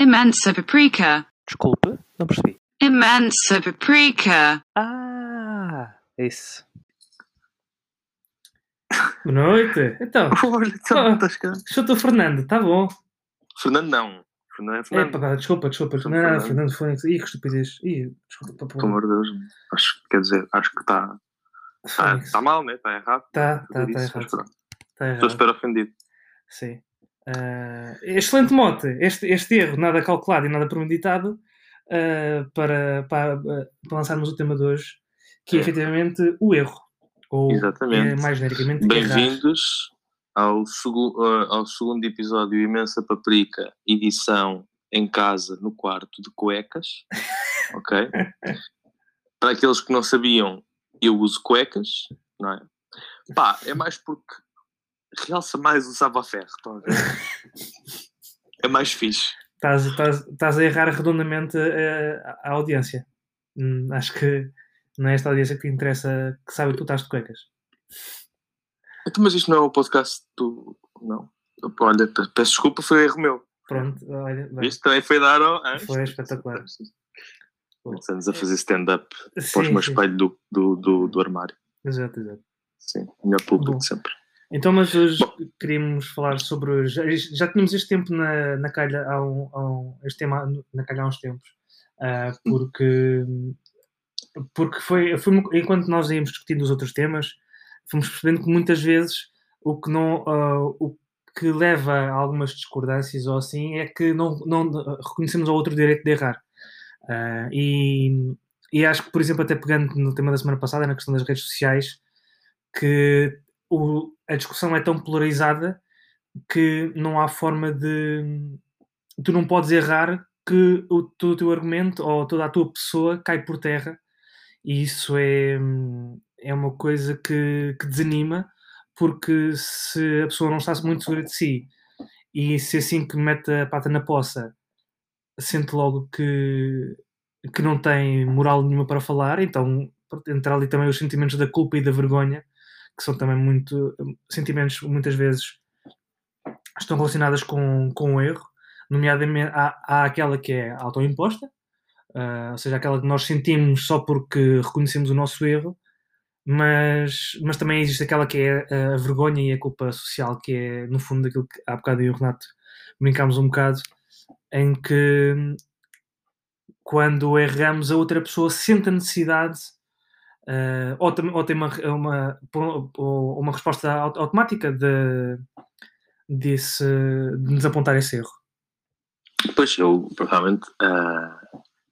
Imensa paprika. Desculpe, não percebi. Imensa paprika. Ah, isso. Boa noite. Então, Olha, então, Ah. estás cá. sou o Fernando, tá bom. Fernando não. Fernando é É, Fernando. pá, desculpa, desculpa. Não Fernando. Fernando Fónix. Ih, que estupidez. Ih, desculpa. Pelo amor de Deus. Acho, quer dizer, acho que está tá, Fónix. tá mal, né? Está errado. Tá, tá, fazer tá isso, mas errado. Tá Estou errado. super ofendido. Sim. Ah, excelente mote. Este, este erro, nada calculado e nada premeditado, ah, para, para, para lançarmos o tema de hoje, que é É. efetivamente o erro. Ou, Exatamente. é, mais genericamente. Bem-vindos ao, segu- uh, ao segundo episódio Imensa Paprika, edição em casa, no quarto de cuecas. Ok? Para aqueles que não sabiam, eu uso cuecas, não é? Pá, é mais porque realça mais o a ver? É mais fixe. Estás, estás, estás a errar redondamente ah, a, a audiência. Hum, acho que não é esta audiência que te interessa, que sabe que tu estás de cuecas. Então, mas isto não é o podcast do. Não. Olha, pe- peço desculpa, foi erro meu. Pronto, olha, bem, Isto também foi dar ao. foi espetacular. Anos a fazer stand-up para o meu espelho do, do, do, do armário. Exato, exato. Sim, melhor público Bom. sempre. Então, mas hoje queríamos falar sobre. Já, já tínhamos este tempo na, na calha há um, há um- este tema na calha há uns tempos, ah, porque, porque foi, foi enquanto nós íamos discutindo os outros temas, fomos percebendo que muitas vezes o que não ah, o que leva a algumas discordâncias ou assim é que não, não reconhecemos ao outro direito de errar. Ah, e, e acho que, por exemplo, até pegando no tema da semana passada, na questão das redes sociais, que o- a discussão é tão polarizada que não há forma de. Tu não podes errar que o, todo o teu argumento ou toda a tua pessoa cai por terra, e isso é, é uma coisa que, que desanima, porque se a pessoa não está muito segura de si e se assim que mete a pata na poça sente logo que, que não tem moral nenhuma para falar, então entra ali também os sentimentos da culpa e da vergonha, que são também muito sentimentos muitas vezes estão relacionadas com, com o erro, nomeadamente há, há aquela que é autoimposta, ah, ou seja, aquela que nós sentimos só porque reconhecemos o nosso erro, mas, mas também existe aquela que é a vergonha e a culpa social, que é no fundo aquilo que há bocado eu e o Renato brincámos um bocado, em que quando erramos a outra pessoa sente a necessidade ah, ou, tam- ou tem uma, uma, ou uma resposta au- automática de, desse, de nos apontar esse erro. Pois, eu, provavelmente, ah,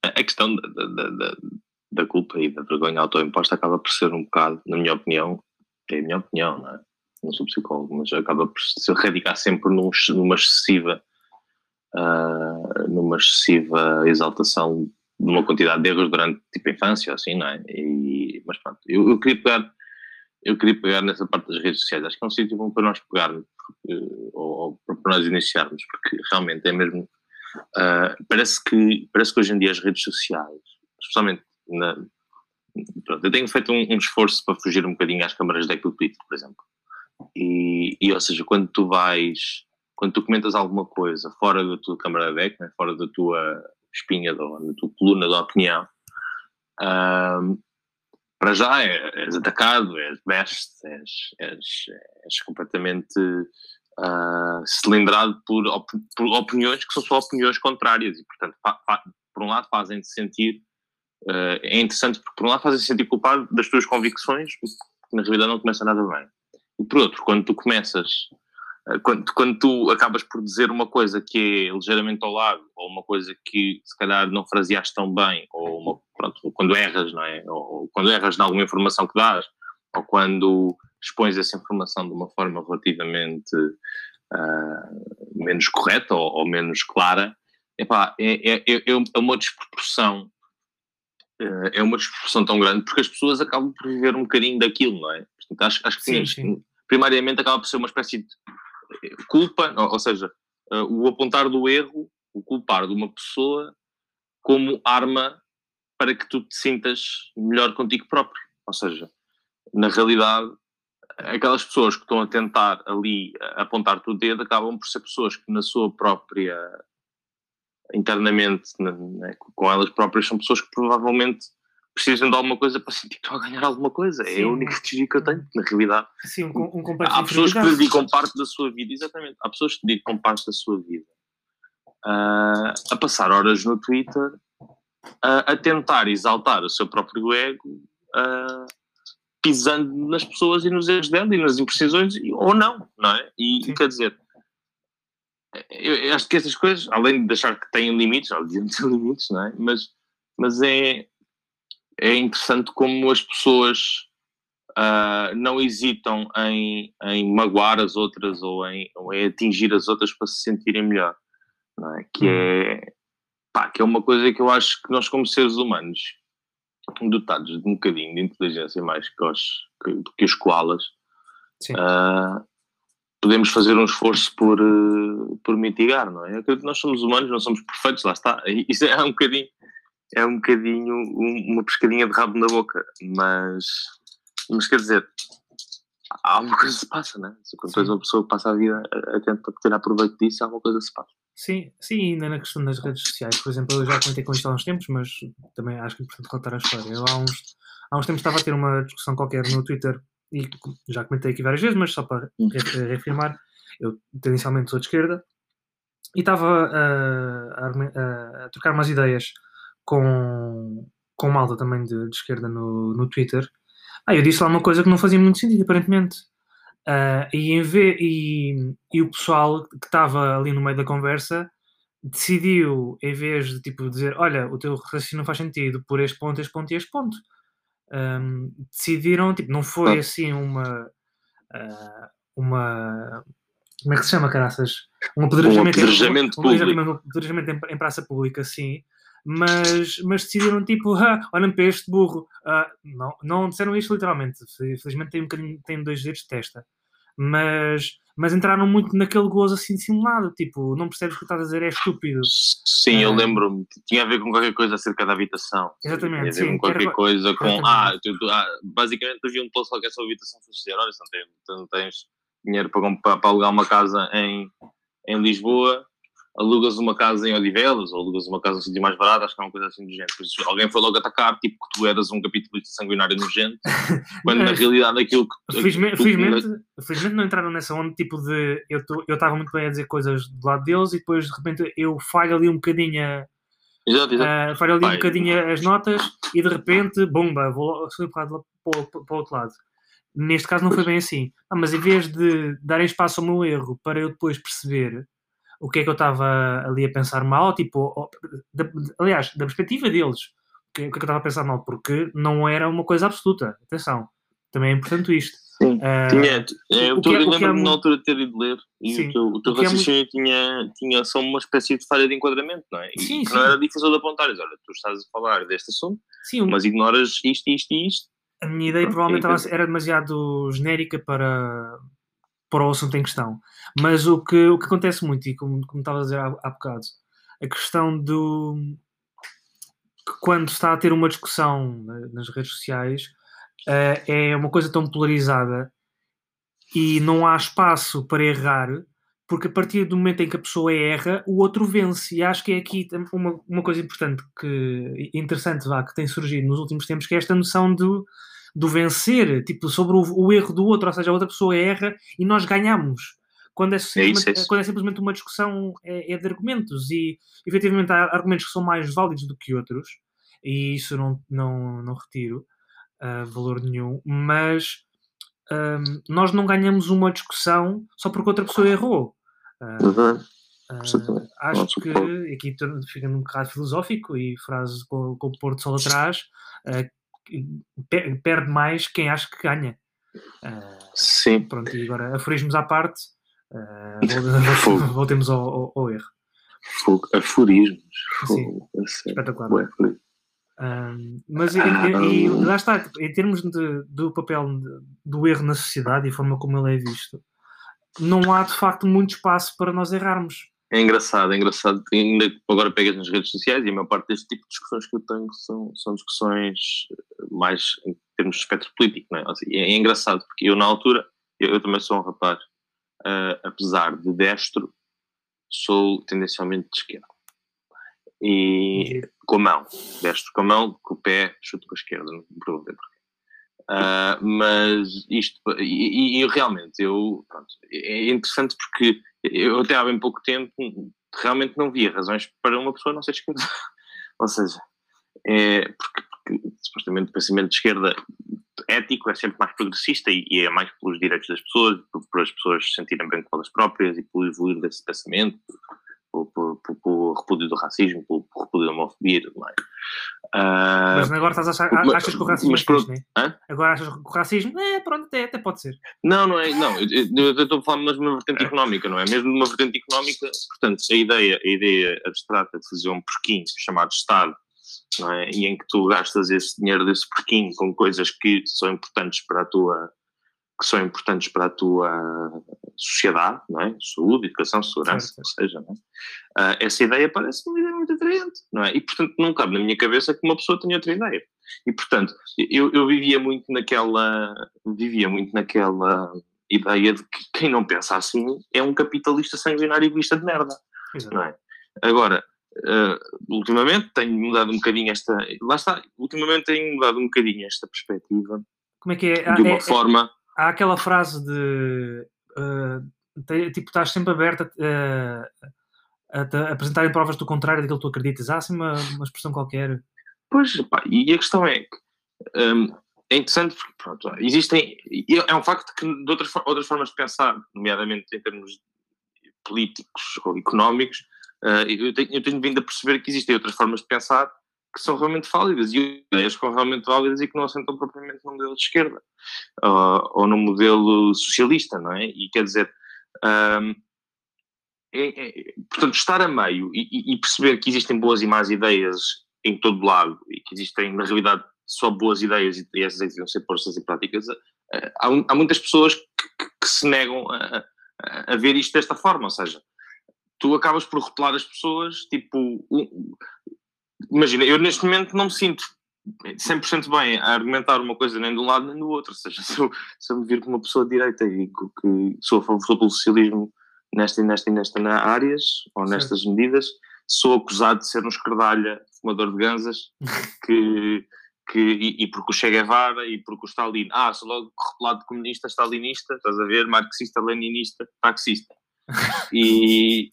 a questão da, da, da- da- culpa e da vergonha autoimposta acaba por ser um bocado, na minha opinião, é a minha opinião, não é? Não sou psicólogo, mas acaba por se radicar sempre num, numa excessiva ah, numa excessiva exaltação de uma quantidade de erros durante tipo a infância, assim, não é? E, mas pronto, eu, eu queria pegar eu queria pegar nessa parte das redes sociais, acho que é um sítio bom para nós pegarmos ou, ou para nós iniciarmos, porque realmente é mesmo ah, parece que parece que hoje em dia as redes sociais, especialmente na, pronto, eu tenho feito um, um esforço para fugir um bocadinho às câmaras de eco Twitter, por exemplo. E, e, ou seja, quando tu vais, quando tu comentas alguma coisa fora da tua câmara de eco, né, fora da tua espinha, da, tua coluna da opinião, ahm, para já é- és atacado, és best, és, és, és completamente ah, cilindrado por, op- por opiniões que são só opiniões contrárias e, portanto, fa- fa- por um lado fazem-te sentir ah, é interessante porque por um lado fazem-te sentir culpado das tuas convicções, porque na realidade não começa nada bem. E por outro, quando tu começas, quando, quando tu acabas por dizer uma coisa que é ligeiramente ao lado, ou uma coisa que se calhar não fraseaste tão bem, ou uma, pronto, quando erras, não é? Ou, quando erras em alguma informação que dás, ou quando expões essa informação de uma forma relativamente ah, menos correta ou, ou menos clara, epá, é, é, é, é uma desproporção eh, é uma desproporção tão grande porque as pessoas acabam por viver um bocadinho daquilo, não é? Portanto, acho, acho que Sim, sim. primariamente acaba por ser uma espécie de eh, culpa, ou, seja, eh, o apontar do erro, o culpar de uma pessoa como arma para que tu te sintas melhor contigo próprio. Ou seja, na realidade, aquelas pessoas que estão a tentar ali eh, apontar-te o dedo acabam por ser pessoas que na sua própria internamente com elas próprias são pessoas que provavelmente precisam de alguma coisa para sentir que estão a ganhar alguma coisa. é Sim. a única teoria que eu tenho, na realidade. Sim, um, um complexo Há pessoas que dedicam parte da sua vida, exatamente, há pessoas que dedicam parte da sua vida ah, a passar horas no Twitter ah, a tentar exaltar o seu próprio ego, ah, pisando nas pessoas e nos erros dela e nas imprecisões, ou não, não é? E Sim. quer dizer, eu, acho que essas coisas, além de achar que têm limites, obviamente têm limites, não é? Mas, mas é, é interessante como as pessoas ah, não hesitam em, em magoar as outras ou em, ou em atingir as outras para se sentirem melhor, não é? Que é, pá, que é uma coisa que eu acho que nós como seres humanos, dotados de um bocadinho de inteligência mais que os, que, do que os koalas, ah, podemos fazer um esforço por, eh, por mitigar, não é? Eu acredito que nós somos humanos, não somos perfeitos, lá está. Isso é um bocadinho, é um bocadinho um- uma pescadinha de rabo na boca, mas, mas quer dizer, há alguma coisa que se passa, não é? Se Quando Sim. uma pessoa que passa a vida a, a tentar tirar proveito disso, alguma coisa se passa. Sim, sim, ainda na questão das redes sociais, por exemplo, eu já comentei com isto há uns tempos, mas também acho que é importante contar a história. Eu há uns, há uns tempos estava a ter uma discussão qualquer no Twitter e já comentei aqui várias vezes, mas só para Hum. re- reafirmar, eu tendencialmente sou de esquerda e estava a, a- a trocar umas ideias com, com malta também de, de esquerda no, no Twitter. Ah, eu disse lá uma coisa que não fazia muito sentido, aparentemente. Ah, e, em ve- e, e o pessoal que estava ali no meio da conversa decidiu, em vez de tipo dizer, olha, o teu raciocínio não faz sentido por este ponto, este ponto e este ponto, ahm, decidiram, tipo, não foi Ah. assim uma ah, uma como é que se chama, caraças? Um apedrejamento, em- apedrejamento um, público. um apedrejamento em, em praça pública, sim. Mas, mas decidiram tipo, ah, olhem para este burro. Ah, não, não disseram isto literalmente. Felizmente tem um bocadinho, tem dois dedos de testa. Mas, mas entraram muito naquele gozo assim simulado. Tipo, não percebes o que estás a dizer, é estúpido. Sim, eu Ah. lembro-me. Tinha a ver com qualquer coisa acerca da habitação. Exatamente, Tinha a ver sim, com qualquer era- coisa com. Ah, tu, tu- ah, basicamente havia um post qualquer sobre habitação. Foste dizer: olha, se não tens, não tens dinheiro para, para, para alugar uma casa em, em Lisboa, alugas uma casa em Odivelas ou alugas uma casa assim mais barata. Acho que é uma coisa assim do género. Isso, alguém foi logo atacar, tipo, que tu eras um capitalista sanguinário nojento, quando na realidade aquilo que. Felizmente, tu- felizmente, felizmente não entraram nessa onda tipo de eu estava muito bem a dizer coisas do lado deles e depois de repente eu falho ali um bocadinho a, Exato, exato. Ah, falho ali um bocadinho as notas e de repente, bomba, vou lá para, o- para o outro lado. Neste caso não foi bem assim. Ah, mas em vez de darem espaço ao meu erro para eu depois perceber o que é que eu estava ali a pensar mal, tipo, da- aliás, da perspectiva deles, o que, é que eu estava a pensar mal, porque não era uma coisa absoluta. Atenção, também é importante isto. Sim. Ah, Tinha, eu o que é- é lembro-me muito- na altura de ter ido ler e Sim. o teu, o teu O que é raciocínio tinha, tinha só uma espécie de falha de enquadramento, não é? E Sim, sim. não era difícil de apontar. Diz, Olha, tu estás a falar deste assunto, sim, um- mas ignoras isto, isto e isto. a minha ideia Pronto, provavelmente era demasiado genérica para, para o assunto em questão. Mas o que, o que acontece muito, e como, como estava a dizer há, há bocado, a questão do que quando está a ter uma discussão na- nas redes sociais eh, é uma coisa tão polarizada e não há espaço para errar, porque a partir do momento em que a pessoa erra, o outro vence. E acho que é aqui uma, uma coisa importante que interessante vá, que tem surgido nos últimos tempos, que é esta noção do, do vencer, tipo, sobre o, o erro do outro, ou seja, a outra pessoa erra e nós ganhamos. Quando é, simplesmente, é isso. quando é simplesmente uma discussão é, é de argumentos e efetivamente há argumentos que são mais válidos do que outros e isso não, não, não retiro ah, valor nenhum, mas ahm, nós não ganhamos uma discussão só porque outra pessoa errou. Ah, Absolutamente. acho que aqui torna- fica um bocado filosófico e frase com, com o pôr do sol atrás pe- perde mais quem acha que ganha. Ah, Sim. pronto, e agora aforismos à parte, ah, vol- voltemos ao, ao- ao erro. Fogo. Aforismos. Fogo. Espetacular. Aforismos. Um, mas e, e- e lá está, tipo, em termos de- do papel de- do erro na sociedade e a forma como ele é visto, não há de facto muito espaço para nós errarmos. É engraçado, é engraçado. Ainda agora pegas nas redes sociais e a maior parte deste tipo de discussões que eu tenho são, são discussões mais em termos de espectro político, não é? Seja, é, engraçado porque eu, na altura, eu, eu também sou um rapaz, ah, apesar de destro, sou tendencialmente de esquerda. E Giro. com a mão. Deste com a mão, com o pé, chuto com a esquerda, não me perguntei Ah, mas isto, e, e- realmente, eu, pronto, é interessante porque eu até há bem pouco tempo realmente não via razões para uma pessoa não ser esquerda. Ou seja, é porque, porque supostamente o pensamento de esquerda ético é sempre mais progressista e, e é mais pelos direitos das pessoas, por, por as pessoas se sentirem bem com elas próprias e pelo evoluir desse pensamento, por, por repúdio do racismo, por, por repúdio da homofobia e tudo mais. Ah, Mas agora estás a achar, mas- achas que o racismo mas é pronto, fixe, né? hã? Agora achas que o racismo, é, pronto, até, até pode ser. Não, não é. Não, eu eu- eu estou a falar mesmo de uma vertente económica, não é? Mesmo de uma vertente económica, portanto, a ideia, a ideia abstrata de fazer um porquinho chamado Estado, não é? E em que tu gastas esse dinheiro desse porquinho com coisas que são importantes para a tua que são importantes para a tua sociedade, não é? Saúde, educação, segurança, Certo. ou seja, não é? Ah, essa ideia parece uma ideia muito atraente, não é? E portanto não cabe na minha cabeça que uma pessoa tenha outra ideia. E portanto, eu, eu vivia muito naquela vivia muito naquela ideia de que quem não pensa assim é um capitalista sanguinário egoísta de merda, Exato. não é? Agora, ah, ultimamente tenho mudado um bocadinho esta. Lá está, ultimamente tenho mudado um bocadinho esta perspectiva Como é que é? Ah, de uma é- forma. há aquela frase de te- tipo, estás sempre aberto a, a te apresentarem provas do contrário daquilo que tu acreditas. Há assim uma, uma expressão qualquer. Pois, pá, e a questão é que hum, é interessante porque, pronto, existem. e É um facto que de outras, outras formas de pensar, nomeadamente em termos políticos ou económicos, ah, eu, tenho, eu tenho vindo a perceber que existem outras formas de pensar que são realmente válidas e ideias que são realmente válidas e que não assentam propriamente no modelo de esquerda ou, ou no modelo socialista, não é? E quer dizer. hum, é- é- portanto, estar a meio e, e- perceber que existem boas e más ideias em todo lado e que existem, na realidade, só boas ideias e, e essas ideias deviam ser postas em práticas, eh, há, há muitas pessoas que, que- que se negam a, a- a ver isto desta forma, ou seja, tu acabas por rotular as pessoas, tipo, um- imagina, eu neste momento não me sinto 100% bem a argumentar uma coisa nem de um lado nem do outro, ou seja, se eu, se eu me vir como uma pessoa de direita e que, sou a favor pelo socialismo nesta e nesta e nesta áreas, ou nestas medidas, sou acusado de ser um escardalha, fumador de ganzas, que, que, e, e porque o Che Guevara e porque o Stalin, ah, sou logo rotulado de comunista, stalinista, estás a ver, marxista, leninista, taxista. E,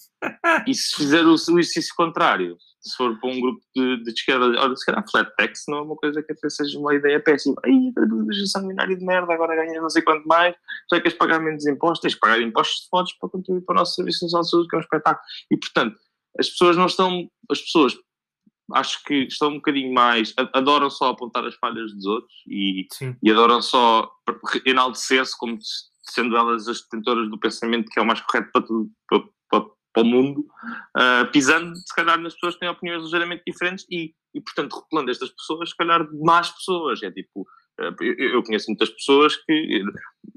e se fizer o exercício contrário, se for para um grupo de, de esquerda, olha, se calhar flat tax não é uma coisa que até seja uma ideia péssima. Ai, a sanguinário de merda, agora ganhas não sei quanto mais, já queres pagar menos impostos, tens de pagar impostos de fotos para contribuir para o nosso serviço nacional de saúde, que é um espetáculo. E, portanto, as pessoas não estão, as pessoas acho que estão um bocadinho mais, adoram só apontar as falhas dos outros e, e adoram só enaltecer-se como sendo elas as detentoras do pensamento que é o mais correto para, tudo, para, para, o mundo, ah, pisando se calhar nas pessoas que têm opiniões ligeiramente diferentes e, e portanto rotulando estas pessoas, se calhar más pessoas, é tipo ah, eu, eu conheço muitas pessoas que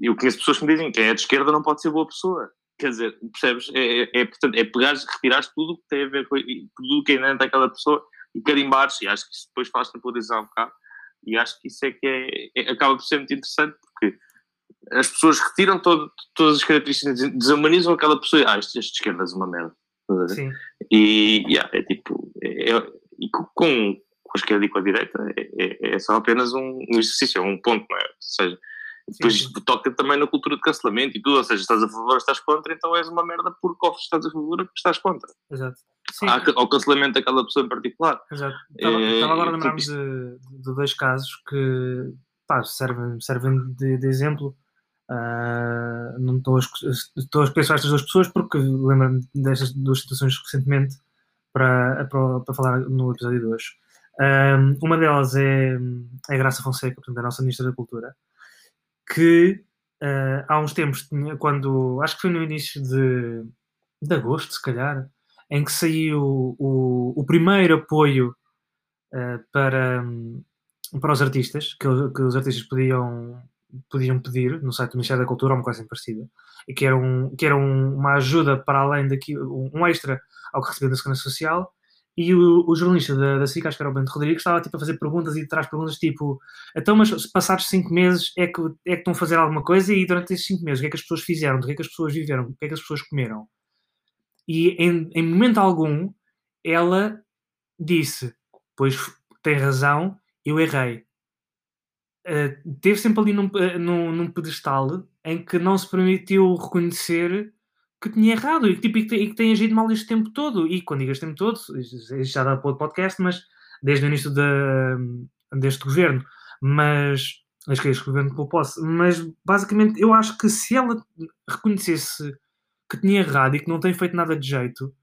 eu conheço pessoas que me dizem que quem é de esquerda não pode ser boa pessoa. Quer dizer, percebes? É, é, é, portanto, é pegares, retirares tudo que tem a ver com tudo que é inerente àquela pessoa e carimbares, e acho que isso depois faz-te polarizar um bocado, e acho que isso é que é, é- acaba por ser muito interessante, porque as pessoas retiram todo, todas as características, desumanizam aquela pessoa, ah, este, este esquerda é uma merda. Sim. E yeah, é tipo, é, é- e com, com a esquerda e com a direita é, é- é só apenas um, um exercício, é um ponto, não é? Ou seja, depois sim. isto toca também na cultura de cancelamento e tudo, ou seja, estás a favor, estás contra, então és uma merda porque ou estás a favor ou estás contra. Exato. Sim, Há, ao cancelamento daquela pessoa em particular. exato. Estava, estava agora a tipo lembrar-me de, de dois casos que pá, servem, servem de, de exemplo. Ah, não estou a, estou estas duas pessoas porque lembro-me destas duas situações recentemente para, para, para falar no episódio de hoje. Ah, uma delas é, é Graça Fonseca, portanto, a nossa Ministra da Cultura, que ah, há uns tempos, quando acho que foi no início de, de agosto, se calhar, em que saiu o, o primeiro apoio ah, para, hum, para os artistas, que, que os artistas podiam, podiam pedir no site do Ministério da Cultura, ou uma coisa assim parecida, e que era, um, que era um- uma ajuda para além daquilo, um extra ao que recebia da Segurança Social. E o, o jornalista da, da SIC, acho que era o Bento Rodrigues, estava tipo, a fazer perguntas e traz perguntas tipo: então, mas passados cinco meses é que, é que estão a fazer alguma coisa e durante esses cinco meses o que é que as pessoas fizeram, do que é que as pessoas viveram, o que é que as pessoas comeram? E em, em momento algum ela disse: Pois tem razão, eu errei. Uh, teve sempre ali num, uh, num, num, pedestal em que não se permitiu reconhecer que tinha errado e, tipo, e, que, e que tem agido mal este tempo todo. E quando digo este tempo todo, já dá para o podcast, mas desde o início deste governo, mas acho que é este governo que eu posso, mas basicamente eu acho que se ela reconhecesse que tinha errado e que não tem feito nada de jeito,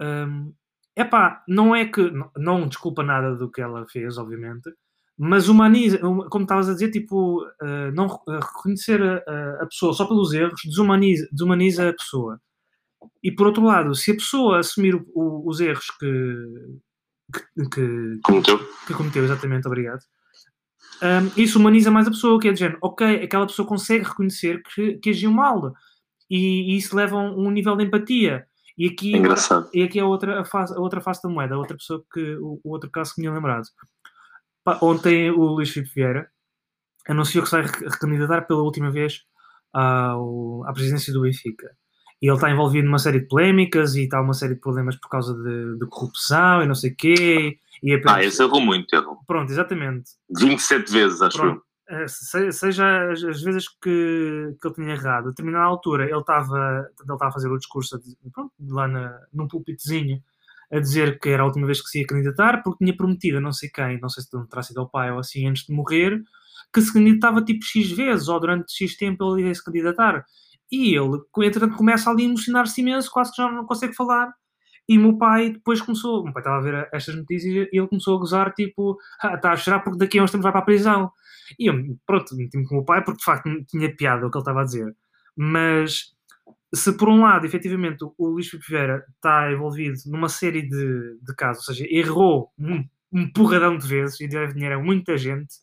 um, epá, não é que não, não desculpa nada do que ela fez, obviamente, mas humaniza, como estavas a dizer, tipo, uh, não uh, reconhecer a, a, pessoa só pelos erros desumaniza, desumaniza a pessoa. E por outro lado, se a pessoa assumir o, o, os erros que, que, que, cometeu. que cometeu, exatamente, obrigado, um, isso humaniza mais a pessoa, que é dizer, ok, aquela pessoa consegue reconhecer que, que agiu mal e, e isso leva a um, um nível de empatia. E aqui, Engraçado. e aqui é a outra, face, a outra face da moeda, a outra pessoa que, o, o outro caso que me tinha lembrado. Ontem o Luís Filipe Vieira anunciou que se vai recandidatar pela última vez ao, à presidência do Benfica. E ele está envolvido numa série de polémicas e está uma série de problemas por causa de, de corrupção e não sei o quê. E apenas... Ah, esse errou muito, errou. Pronto, exatamente. 27 vezes, acho Pronto. eu. Eh, seja as, vezes que, que ele tinha errado, a determinada altura ele estava ele estava a fazer o discurso pronto, lá na, num pulpitozinho a dizer que era a última vez que se ia candidatar, porque tinha prometido a não sei quem, não sei se terá sido ao pai ou assim, antes de morrer, que se candidatava tipo X vezes, ou durante X tempo ele ia se candidatar. E ele, entretanto, começa ali a emocionar-se imenso, quase que já não consegue falar. E meu pai depois começou, meu pai estava a ver estas notícias e ele começou a gozar, tipo, ah, está a chorar porque daqui a uns tempos vai para a prisão. E eu, pronto, meti-me com o meu pai porque de facto tinha piada o que ele estava a dizer. Mas se por um lado, efetivamente, o Luís Filipe Vieira está envolvido numa série de, de casos, ou seja, errou um, um porradão de vezes e deve dinheiro a muita gente,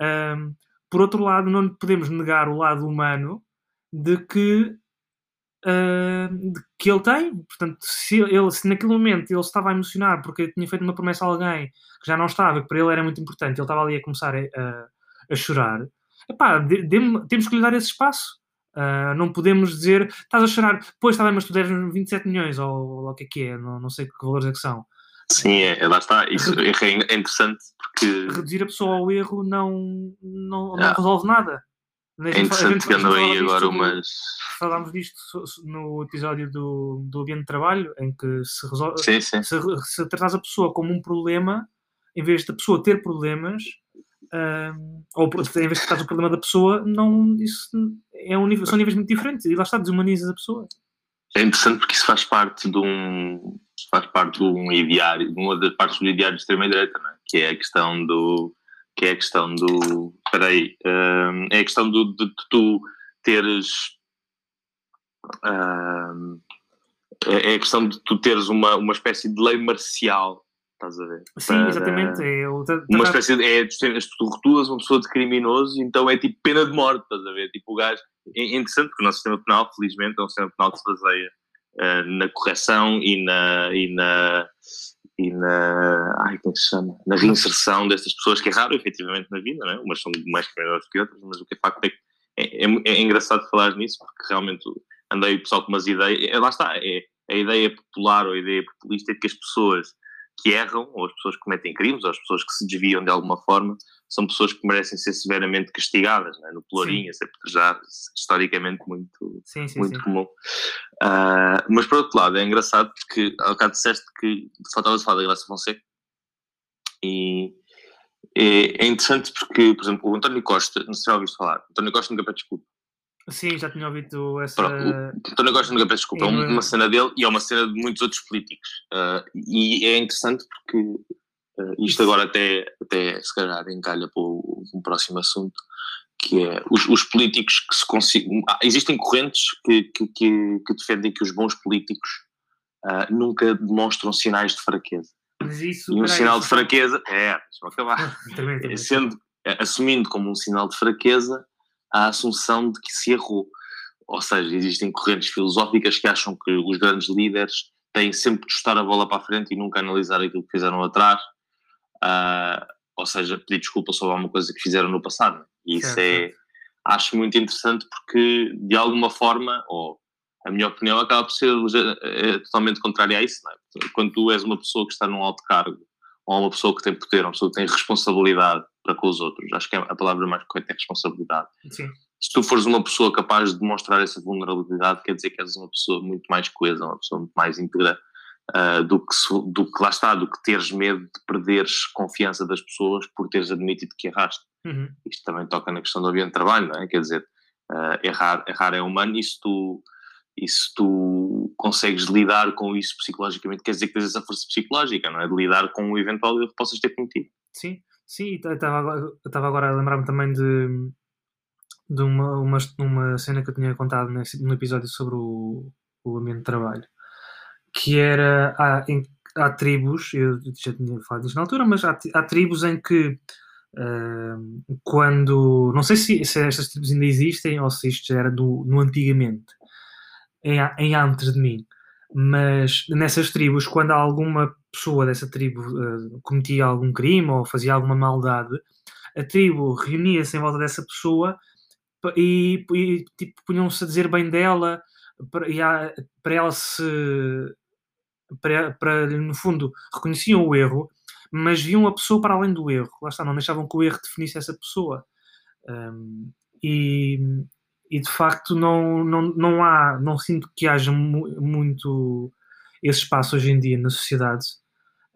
um, por outro lado, não podemos negar o lado humano de que, uh, que ele tem. Portanto, se, ele, se naquele momento ele estava a emocionar porque tinha feito uma promessa a alguém que já não estava, que para ele era muito importante, ele estava ali a começar a, a, a chorar, epá, de, de, temos que lhe dar esse espaço. Uh, não podemos dizer, estás a chorar, pois está bem, mas tu deves 27 milhões, ou, ou o que é que é, não, não sei que valores é que são. Sim, é, é lá está, isso é, é interessante porque... Reduzir a pessoa ao erro não, não, não ah. resolve nada. É interessante que andam aí agora umas... Falámos disto no episódio do, do ambiente de trabalho, em que se resolve... Sim, sim. Se, se tratas a pessoa como um problema, em vez da pessoa ter problemas, um, ou em vez de tratar o problema da pessoa, não, isso é um nível, são níveis muito diferentes e lá está, desumanizas a pessoa. É interessante porque isso faz parte de um faz parte de um ideário, de uma das partes do ideário de extrema-direita, é? que é a questão do que é a questão do peraí, um, é a questão do, de, de tu teres um, é a questão de tu teres uma, uma espécie de lei marcial Estás a ver? Sim, Para... exatamente. É o... Uma espécie de. É, tu rotulas uma pessoa de criminoso, então é tipo pena de morte, estás a ver? Tipo, o gajo. É interessante porque o nosso sistema penal, felizmente, é um sistema penal que se baseia uh, na correção e na. E na e na, ai, como é se chama? na reinserção destas pessoas, que raro efetivamente na vida, não é? umas são mais criminosas que outras, mas o que é facto é que é, é, é engraçado falar nisso, porque realmente andei o pessoal com umas ideias, é, lá está, é a ideia popular ou a ideia populista é que as pessoas que erram, ou as pessoas que cometem crimes, ou as pessoas que se desviam de alguma forma, são pessoas que merecem ser severamente castigadas, é? no pelourinho, sempre já historicamente muito, sim, sim, muito sim. comum. Uh, mas por outro lado, é engraçado porque ao bocado disseste que faltava-se falar da Graça Fonseca e é, é, interessante porque, por exemplo, o António Costa, não sei se já ouviste falar, António Costa nunca pede desculpa. Sim, já tinha ouvido essa. Pronto, o António Costa nunca peço desculpa, é uma cena dele e é uma cena de muitos outros políticos. Uh, e é interessante porque uh, isto agora até, até se calhar encalha para o, um próximo assunto, que é os, os políticos que se consigam. Ah, existem correntes que, que, que, que, defendem que os bons políticos uh, nunca demonstram sinais de fraqueza. Mas isso, e um sinal de fraqueza é, deixa-me acabar, também, também. sendo, assumindo como um sinal de fraqueza a assunção de que se errou. Ou seja, existem correntes filosóficas que acham que os grandes líderes têm sempre de estar a bola para a frente e nunca analisar aquilo que fizeram atrás. Uh, ou seja, pedir desculpa sobre alguma coisa que fizeram no passado. E isso é, acho muito interessante porque, de alguma forma, ou a minha opinião acaba por ser é, totalmente contrária a isso. É? Quando tu és uma pessoa que está num alto cargo, ou uma pessoa que tem poder, uma pessoa que tem responsabilidade para com os outros, acho que é a palavra mais correta é responsabilidade. Sim. Se tu fores uma pessoa capaz de demonstrar essa vulnerabilidade, quer dizer que és uma pessoa muito mais coesa, uma pessoa muito mais íntegra uh, do, que, do que lá está, do que teres medo de perderes confiança das pessoas por teres admitido que erraste. Uhum. Isto também toca na questão do ambiente de trabalho, não é? Quer dizer, uh, errar, errar é humano e se tu e se tu consegues lidar com isso psicologicamente, quer dizer que tens essa força psicológica, não é? De lidar com o eventual erro que possas ter cometido. Sim, sim, estava agora a lembrar-me também de, de uma, uma, uma cena que eu tinha contado nesse, no episódio sobre o, o ambiente de trabalho, que era, há, em, há tribos, eu já tinha falado disto na altura, mas há, há tribos em que uh, quando, não sei se, se estas tribos ainda existem ou se isto já era do, no antigamente, em, em antes de mim. Mas nessas tribos, quando alguma pessoa dessa tribo uh, cometia algum crime ou fazia alguma maldade, a tribo reunia-se em volta dessa pessoa e, e tipo, punham-se a dizer bem dela para, a, para ela se. Para, para, no fundo, reconheciam o erro, mas viam a pessoa para além do erro. Lá está, não deixavam que o erro definisse essa pessoa. Um, e, e de facto não, não, não há, não sinto que haja mu muito esse espaço hoje em dia na sociedade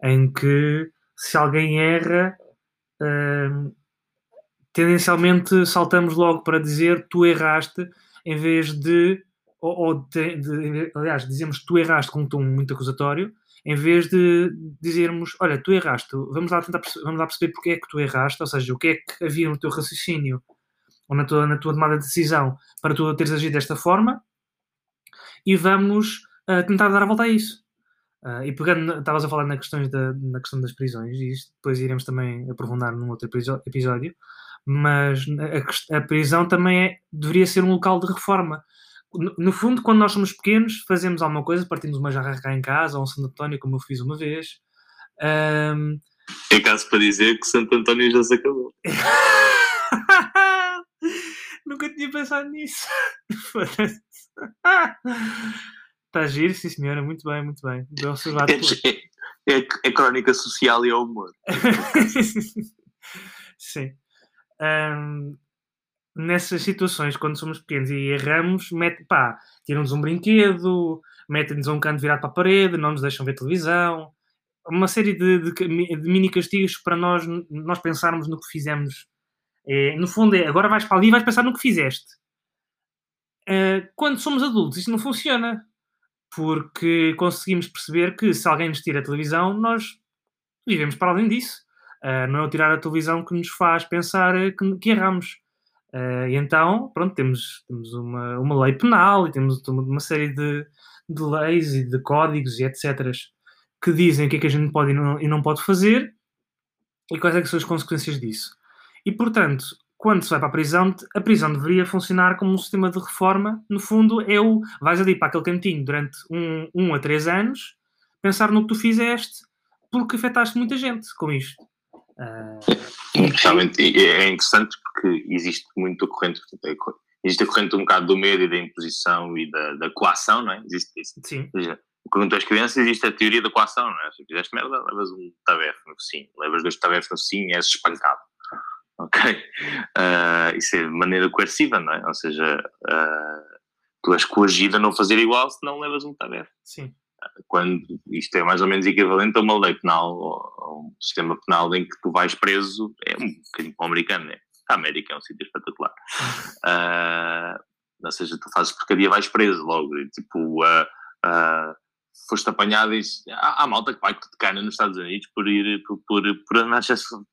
em que se alguém erra uh, tendencialmente saltamos logo para dizer tu erraste em vez de ou, ou de, de, aliás dizemos tu erraste com um tom muito acusatório em vez de dizermos olha tu erraste vamos lá tentar vamos lá perceber porque é que tu erraste ou seja o que é que havia no teu raciocínio ou na tua, na tua tomada de decisão para tu teres agido desta forma e vamos uh, tentar dar a volta a isso. Uh, e pegando, estavas a falar na, questões da, na questão das prisões, e isto depois iremos também aprofundar num outro episódio, mas a, a prisão também é, deveria ser um local de reforma. No, no, fundo, quando nós somos pequenos, fazemos alguma coisa, partimos uma jarra cá em casa, ou um Santo António, como eu fiz uma vez. Um... É caso para dizer que Santo António já se acabou. Pensado nisso. Está giro, sim senhora, muito bem, muito bem. É, é, é, crónica social e é humor. sim. Um, nessas situações, quando somos pequenos e erramos, mete, pá, tiram-nos um brinquedo, metem-nos um canto virado para a parede, não nos deixam ver televisão. Uma série de, de, de mini castigos para nós, nós pensarmos no que fizemos é, no fundo, é agora vais para ali e vais pensar no que fizeste. Uh, quando somos adultos, isto não funciona. Porque conseguimos perceber que se alguém nos tira a televisão, nós vivemos para além disso. Uh, não é o tirar a televisão que nos faz pensar que, que erramos. Uh, e então, pronto, temos, temos uma, uma lei penal e temos uma série de, de leis e de códigos e etc. que dizem o que é que a gente pode e não, e não pode fazer e quais é são as consequências disso. E, portanto, quando se vai para a prisão, a prisão deveria funcionar como um sistema de reforma. No fundo, é o vais ali para aquele cantinho durante um, um a três anos, pensar no que tu fizeste, porque afetaste muita gente com isto. Uh, Realmente é interessante porque existe muito a corrente, existe a corrente um bocado do medo e da imposição e da, da coação, não é? Existe isso. Sim. Ou seja, quando às crianças existe a teoria da coação, não é? Se fizeste merda, levas um tabefe no focinho, levas dois tabefes no focinho e és espancado ok? Uh, isso é de maneira coerciva, não é? Ou seja, uh, tu és coagida a não fazer igual se não levas um tarefa. Sim. Quando isto é mais ou menos equivalente a uma lei penal ou a um sistema penal em que tu vais preso, é um bocadinho como o americano, é? A América é um sítio espetacular. Uh, ou seja, tu fazes porcaria, vais preso logo. Tipo, uh, uh, foste apanhado e há, há malta que vai de cana nos Estados Unidos por ir por, por, por, andar,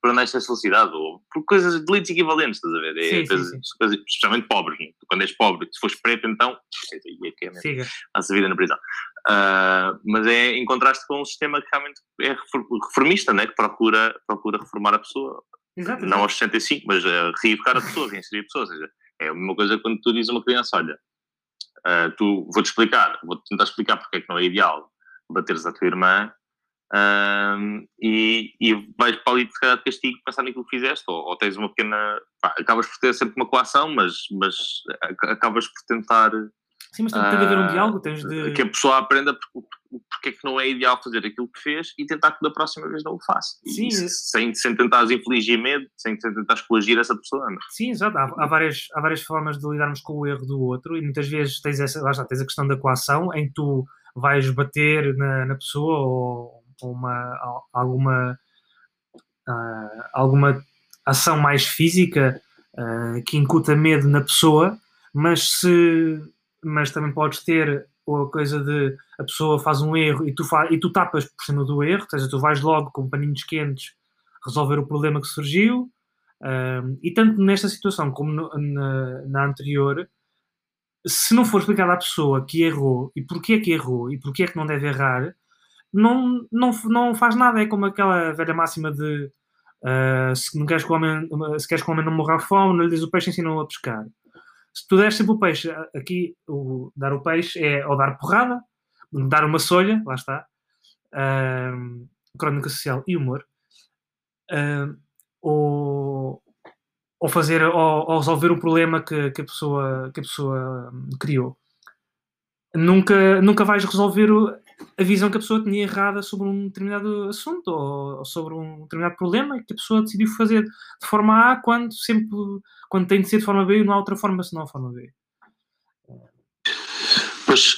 por andar excesso velocidade ou por coisas delitos equivalentes, estás a ver? É, sim, coisas, sim, sim. especialmente pobres. Né? Quando és pobre, se fores preto, então é que é. Passa a vida na prisão. Uh, mas é em contraste com um sistema que realmente é reformista, né? que procura, procura reformar a pessoa. Exato, não aos 65, mas reeducar a pessoa, reinserir a pessoa. Ou seja, é a mesma coisa quando tu dizes a uma criança: olha, Uh, tu vou-te explicar, vou-te tentar explicar porque é que não é ideal bateres a tua irmã uh, e, e vais para ali de castigo pensar naquilo que fizeste, ou, ou tens uma pequena. Pá, acabas por ter sempre uma coação, mas, mas acabas por tentar Sim, mas tem, tem de haver um Ah, diálogo, tens de. que a pessoa aprenda porque, é que não é ideal fazer aquilo que fez e tentar que da próxima vez não o faça. Sim. se- sem, sem tentar infligir medo, sem tentar coagir essa pessoa. não é? Sim, exato. Há, há várias, há várias formas de lidarmos com o erro do outro e muitas vezes tens, essa, lá está, tens a questão da coação em que tu vais bater na, na pessoa ou, ou uma, al- alguma, ah, alguma ação mais física ah, que incuta medo na pessoa, mas, se, mas também podes ter a coisa de a pessoa faz um erro e tu, fa, e tu tapas por cima do erro, ou seja, tu vais logo com paninhos quentes resolver o problema que surgiu. Um, e tanto nesta situação como no- na, na anterior, se não for explicado à pessoa que errou e porquê que errou e porquê que não deve errar, não, não, não faz nada. É como aquela velha máxima de uh, se, não queres que o homem, se queres que o homem não morra à fome, não lhe diz o peixe, ensina-o a pescar. Se tu deres sempre o peixe, aqui o, dar o peixe é ou dar porrada, dar uma solha, lá está, um, crónica social e humor, um, ou, ou fazer ou, ou resolver o problema que, que a pessoa que a pessoa criou. Nunca nunca vais resolver a visão que a pessoa tinha errada sobre um determinado assunto ou, ou sobre um determinado problema que a pessoa decidiu fazer de forma A quando sempre quando tem de ser de forma B e não há outra forma senão a forma B Pois,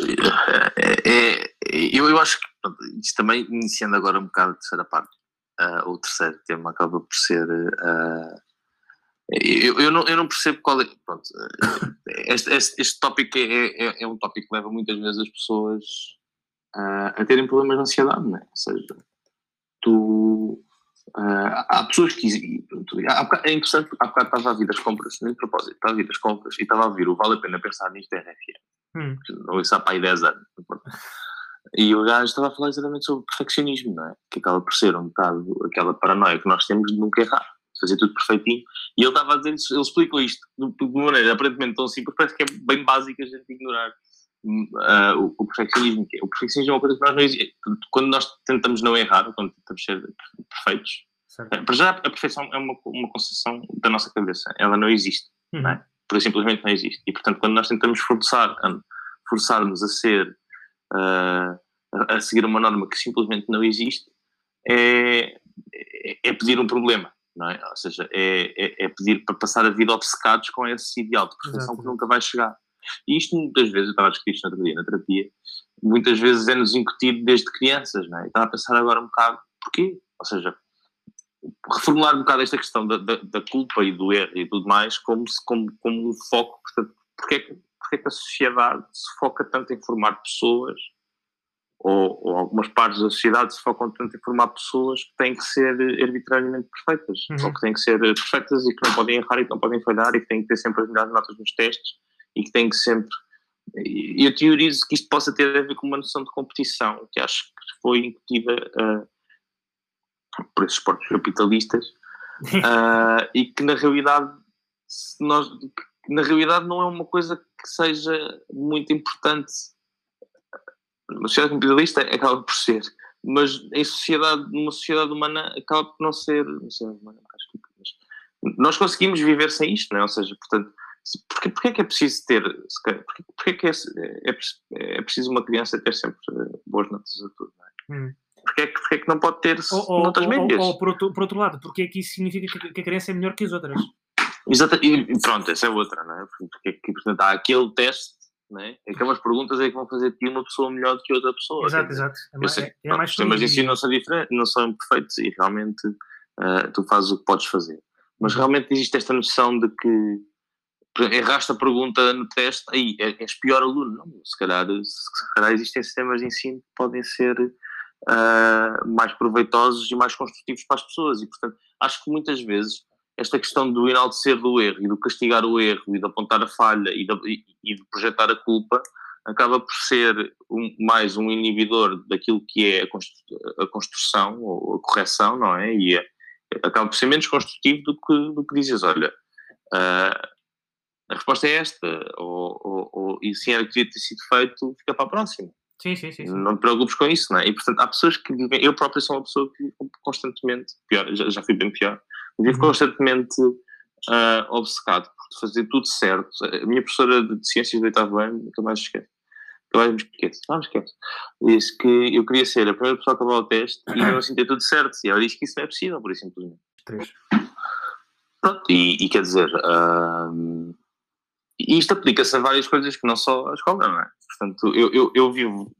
é, é- eu, eu acho que isto também, iniciando agora um bocado a terceira parte, ah, o terceiro tema acaba por ser. ah, eu, eu, não, eu não percebo qual é. Pronto, ah, este, este, este tópico é, é, é um tópico que leva muitas vezes as pessoas ah, a terem problemas de ansiedade, não é? Ou seja, tu. ah, há pessoas que. há bocado- é interessante, há bocado estava a vir as compras, nem de propósito, estava a vir as compras e estava a ouvir o Vale a Pena Pensar nisto RFM Hum, não isso há para aí 10 anos. E o gajo estava a falar exatamente sobre perfeccionismo, não é? Que acaba por ser um bocado aquela paranoia que nós temos de nunca errar, de fazer tudo perfeitinho. E ele estava a dizer, ele explicou isto de uma maneira aparentemente tão simples, parece que é bem básico a gente ignorar ah, o, o perfeccionismo. é- O perfeccionismo é uma coisa que nós não existe. Quando nós tentamos não errar, quando tentamos ser perfeitos, certo. eh, para já a perfeição é uma, uma concepção da nossa cabeça, ela não existe Uhum. não é? simplesmente não existe. E, portanto, quando nós tentamos forçar, forçar-nos a ser, ah, a, seguir uma norma que simplesmente não existe, é, é, é pedir um problema, é? Ou seja, é, é, é pedir para passar a vida obcecados com esse ideal de perfeição Exato. que nunca vai chegar. E isto muitas vezes, eu estava a discutir isto no outro dia na terapia, muitas vezes é-nos incutido desde crianças, não é? Estava a pensar agora um bocado, porquê? Ou seja, reformular um bocado esta questão da, da, da culpa e do erro e tudo mais como, se, como, como um foco, portanto, porque é, que, porque é que a sociedade se foca tanto em formar pessoas ou, ou algumas partes da sociedade se focam tanto em formar pessoas que têm que ser arbitrariamente perfeitas Uhum. ou que têm que ser perfeitas e que não podem errar e que não podem falhar e que têm que ter sempre as melhores notas nos testes e que têm que sempre eu teorizo que isto possa ter a ver com uma noção de competição que acho que foi incutida ah, por esses esportes capitalistas ah, e que na realidade nós, que na realidade não é uma coisa que seja muito importante uma sociedade capitalista acaba por ser mas em sociedade numa sociedade humana acaba por não ser não sei, humana, acho que- nós conseguimos viver sem isto não é? ou seja, portanto porque, porque é que é preciso ter porque, porque é que é, é, é, é preciso uma criança ter sempre eh, boas notas a tudo não é? Hum. porque, é que, porque é que não pode ter Ou, ou, notas ou- médias ou por, outro, por outro lado, porque é que isso significa que, que a criança é melhor que as outras? Exato, e pronto, essa é outra, não é? Porque, que, portanto, há aquele teste, não é? Aquelas perguntas é que vão fazer de ti uma pessoa melhor do que outra pessoa. exato, dizer, exato. É sei, é, é pronto, mais os sistemas de ensino não são diferentes, não são perfeitos e realmente ah, tu fazes o que podes fazer. Mas realmente existe esta noção de que erraste a pergunta no teste, aí é- és pior aluno. Não, se calhar, se calhar existem sistemas de ensino que podem ser ah, mais proveitosos e mais construtivos para as pessoas. E, portanto, acho que muitas vezes esta questão do enaltecer do erro e do castigar o erro e de apontar a falha e de, e- de projetar a culpa acaba por ser um- mais um inibidor daquilo que é a, constru- a construção ou a correção, não é? E é- acaba por ser menos construtivo do que, do que dizes, olha, ah, a resposta é esta, ou, ou, ou, e se era que devia ter sido feito, fica para a próxima. Sim, sim, sim. sim. Não te preocupes com isso, não é? E portanto, há pessoas que. Eu próprio sou uma pessoa que constantemente. Pior, já, já fui bem pior. Vivo Uhum. constantemente ah, obcecado. de fazer tudo certo. A minha professora de ciências do oitavo ano, nunca mais esquece. Nunca mais me esquece. Não me esquece. Disse que eu queria ser a primeira pessoa a acabar o teste e eu assim ter tudo certo. E ela disse que isso não é possível, por isso simplesmente. Três. Pronto, e, e quer dizer, hum, isto aplica-se a várias coisas que não só a escola, não é? Portanto, eu, eu, eu vivo,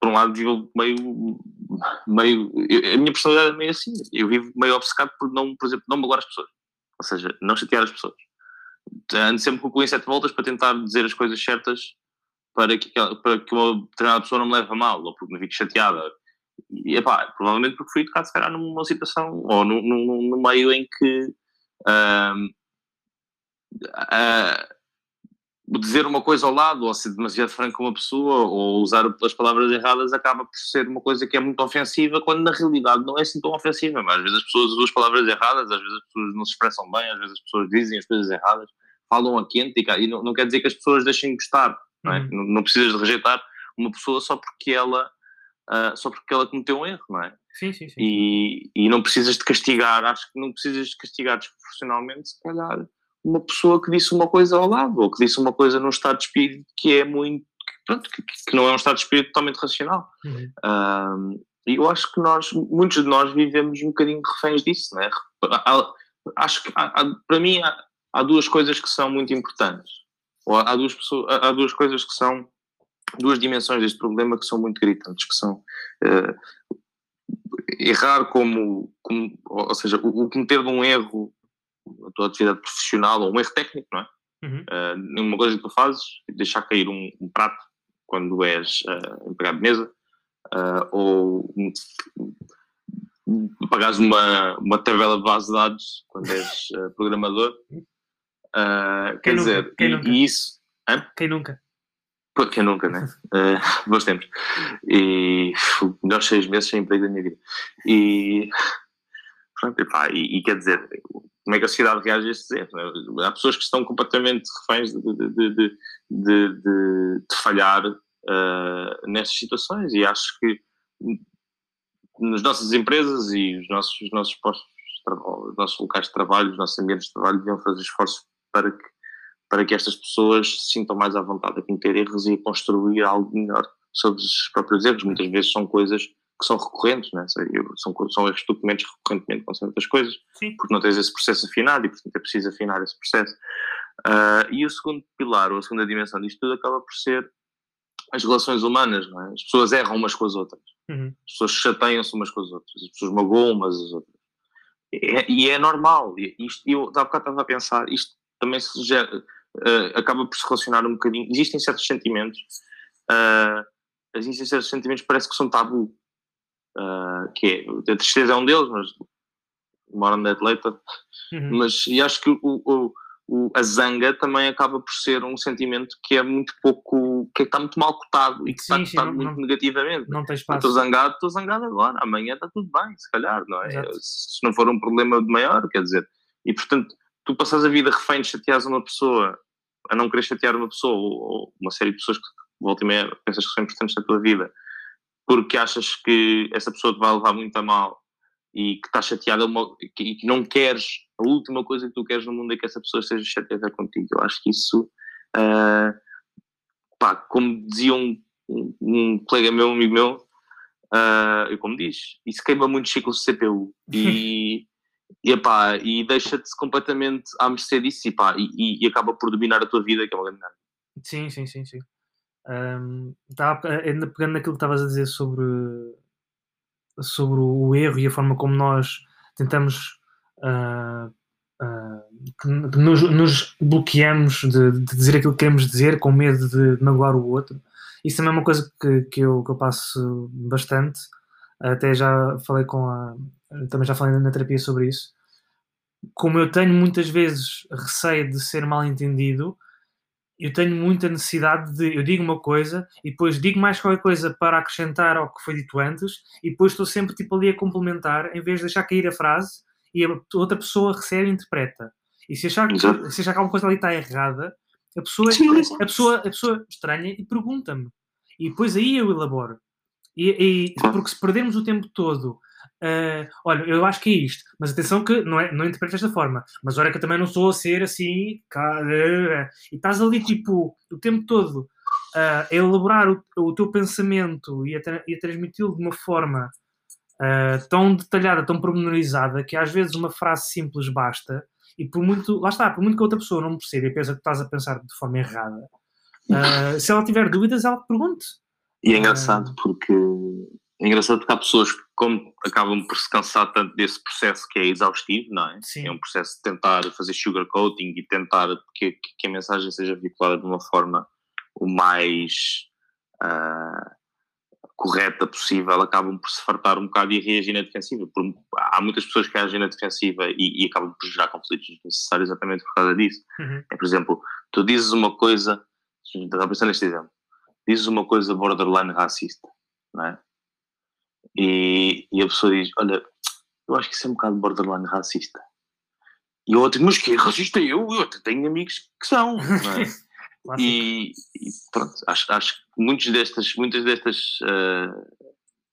por um lado, vivo meio. meio eu- a minha personalidade é meio assim. Eu vivo meio obcecado por não, por exemplo, não magoar as pessoas. Ou seja, não chatear as pessoas. Ando sempre com o em sete voltas para tentar dizer as coisas certas para que, para que uma determinada pessoa não me leve a mal ou porque me fique chateada. E, epá, provavelmente porque fui educado, se calhar, numa situação ou num, meio em que. hum, dizer uma coisa ao lado, ou ser demasiado franco com uma pessoa, ou usar as palavras erradas, acaba por ser uma coisa que é muito ofensiva, quando na realidade não é assim tão ofensiva. Mas às vezes as pessoas usam as palavras erradas, às vezes as pessoas não se expressam bem, às vezes as pessoas dizem as coisas erradas, falam a quente, e, não, não quer dizer que as pessoas deixem de gostar. Não, é? Uhum. não, não precisas de rejeitar uma pessoa só porque ela. ah, só porque ela cometeu um erro, não é? Sim, sim, sim. e, e não precisas de castigar, acho que não precisas de castigar desproporcionalmente, se calhar, uma pessoa que disse uma coisa ao lado, ou que disse uma coisa num estado de espírito que é muito, que, pronto, que, que não é um estado de espírito totalmente racional. Uhum. Ahm, e eu acho que nós, muitos de nós vivemos um bocadinho reféns disso, não é? Há- Acho que, há- há- para mim, há, há duas coisas que são muito importantes. Ou há, duas pessoas, há, duas coisas que são, duas dimensões deste problema que são muito gritantes, que são eh, errar como, como- ou seja, o, o cometer de um erro na tua atividade profissional ou um erro técnico, não é? Uhum. Uh, uma coisa que tu fazes, deixar cair um, um prato quando és uh, empregado de mesa, uh, ou pagares uma, uma tabela de base de dados quando és uh, programador. Quer Quem nunca? dizer, Quem e, nunca? e isso. Quem nunca? Pô, Quem nunca, né? Uh, bons tempos. E uf, melhores seis meses sem emprego da minha vida. E, pronto, epá, e, e quer dizer, como é que a sociedade reage a estes erros? né? Há pessoas que estão completamente reféns de, de, de, de, falhar uh, nessas situações e acho que nas nossas empresas e os nossos, os nossos postos os nossos locais de trabalho, os nossos ambientes de trabalho deviam fazer esforços para que para que estas pessoas se sintam mais à vontade a cometer erros e a construir algo melhor sobre os próprios erros. Muitas vezes são coisas que são recorrentes, né? São, são erros que tu cometes recorrentemente com certas coisas, Sim. porque não tens esse processo afinado e, portanto, é preciso afinar esse processo. Ah, e o segundo pilar, ou a segunda dimensão disto tudo, acaba por ser as relações humanas, não é? As pessoas erram umas com as outras, Uhum. as pessoas chateiam-se umas com as outras, as pessoas magoam umas às outras. É- e é normal. E isto, eu há bocado estava a pensar, isto também se gera, eh, acaba por se relacionar um bocadinho. Existem certos sentimentos, uh, existem certos sentimentos que parece que são tabu. Ah, que é, a tristeza é um deles, mas more on that later. Uhum. Mas e acho que o, o- o- a zanga também acaba por ser um sentimento que é muito pouco, que está muito mal cotado e que está Sim, sim, cotado não- muito não- negativamente. Não tem espaço. Estou zangado, estou zangado agora, amanhã está tudo bem, se calhar, não é? Exato. Se não for um problema de maior, quer dizer. E portanto, tu passas a vida refém de chateares uma pessoa, a não querer chatear uma pessoa, ou, ou uma série de pessoas que volta e meia pensas que são importantes na tua vida, porque achas que essa pessoa te vai levar muito a mal e que estás chateada e que, não queres, a última coisa que tu queres no mundo é que essa pessoa esteja chateada contigo. Eu acho que isso, ah, pá, como dizia um, um, um colega meu, um amigo meu, ah, e como diz, isso queima muitos ciclos de CPU e, e, epá, e deixa-te completamente à mercê disso e, pá, e, e- e acaba por dominar a tua vida, que é uma grande merda. Sim, sim, sim, sim. Ahm, estava ainda pegando naquilo que estavas a dizer sobre, sobre o erro e a forma como nós tentamos ah, ah, que nos, nos bloqueamos de, de dizer aquilo que queremos dizer com medo de magoar o outro. Isso também é uma coisa que, que, eu, que eu passo bastante. Até já falei com a. Também já falei na terapia sobre isso. Como eu tenho muitas vezes receio de ser mal entendido, eu tenho muita necessidade de. Eu digo uma coisa e depois digo mais qualquer coisa para acrescentar ao que foi dito antes e depois estou sempre tipo ali a complementar em vez de deixar cair a frase e a outra pessoa recebe e interpreta. E se achar que, Exato. se achar que alguma coisa ali está errada, a pessoa, a pessoa, a pessoa estranha e pergunta-me. E depois aí eu elaboro. E, e- porque se perdemos o tempo todo ah, olha, eu acho que é isto, mas atenção que não, é, não interpreto desta forma, mas olha que eu também não sou a ser assim, cá, eh, e estás ali tipo o tempo todo ah, a elaborar o, o teu pensamento e a, tra- a transmiti-lo de uma forma ah, tão detalhada, tão pormenorizada, que às vezes uma frase simples basta, e por muito, lá está, por muito que a outra pessoa não perceba e pensa que estás a pensar de forma errada, ah, se ela tiver dúvidas, ela te pergunte. E é engraçado porque é engraçado porque há pessoas que como acabam por se cansar tanto desse processo que é exaustivo, não é? Sim. É um processo de tentar fazer sugarcoating e tentar que, que a mensagem seja veiculada de uma forma o mais ah, correta possível, acabam por se fartar um bocado e reagir na defensiva. Por- há muitas pessoas que agem na defensiva e, e acabam por gerar conflitos desnecessários exatamente por causa disso. Uhum. É, por exemplo, tu dizes uma coisa, estava a pensar neste exemplo, dizes uma coisa borderline racista, não é? E, e a pessoa diz: Olha, eu acho que isso é um bocado borderline racista. E o outro, mas que é racista eu? Eu até tenho amigos que são, é? E, e pronto, acho, acho que muitas destas, muitas destas ah,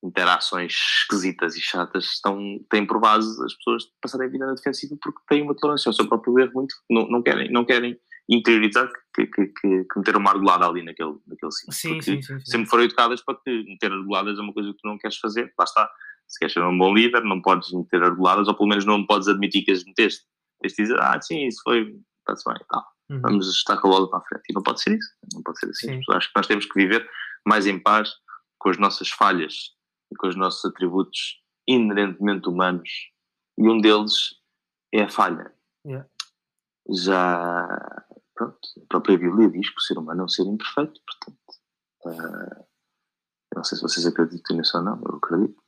interações esquisitas e chatas estão, têm por base as pessoas passarem a vida na defensiva porque têm uma tolerância ao seu próprio erro muito, não, não querem, não querem interiorizar que, que, que, que meter uma argolada ali naquele, naquele sítio. Sim, sim, sim, sim. Sempre foram educadas para que meter argoladas é uma coisa que tu não queres fazer, lá está. Se queres ser um bom líder, não podes meter argoladas, ou pelo menos não podes admitir que as meteste. Tens de dizer, ah, sim, isso foi, está-se bem, tá Uhum. vamos estar com a bola para a frente. E não pode ser isso, não pode ser assim. Sim. Acho que nós temos que viver mais em paz com as nossas falhas e com os nossos atributos inerentemente humanos. E um deles é a falha. Yeah. Já, pronto, a própria Bíblia diz que o ser humano é um ser imperfeito, portanto. eu não sei se vocês acreditam nisso ou não, eu acredito.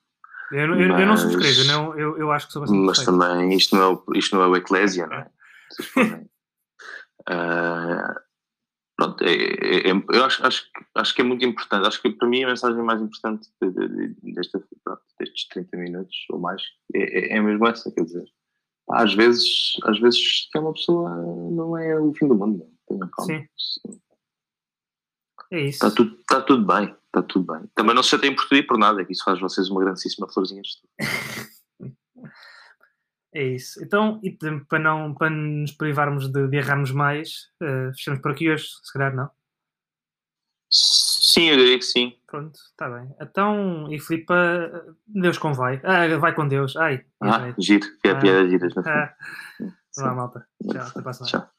Eu, não- eu, eu não Mas- subscrevo, eu, não, eu, eu acho que sou bastante Mas perfeito. também isto não é o, isto não é o Eclésia, não é? Ah, pronto, é- é- é- eu acho, acho, que- acho que é muito importante. Acho que para mim a mensagem mais importante de- de- de- desta, pronto, destes 30 minutos ou mais é, é- é mesmo essa, quer dizer. Às vezes, às vezes é uma pessoa não é o fim do mundo. Tenham calma. É isso. Está tudo, está tudo bem, está tudo bem. Também não se chateiem por tudo e por nada, que isso faz vocês uma grandíssima florzinha de estudo. É isso. Então, e para, não, para nos privarmos de, de errarmos mais, eh, fechamos por aqui hoje, se calhar não. Sim, eu diria que sim. Pronto, está bem. Então, e Filipe, Deus com vai. Ah, vai com Deus. Ai, Ah, giro, que é Ah. piada giras na Ah, vá, malta. Tchau, até a semana. Tchau.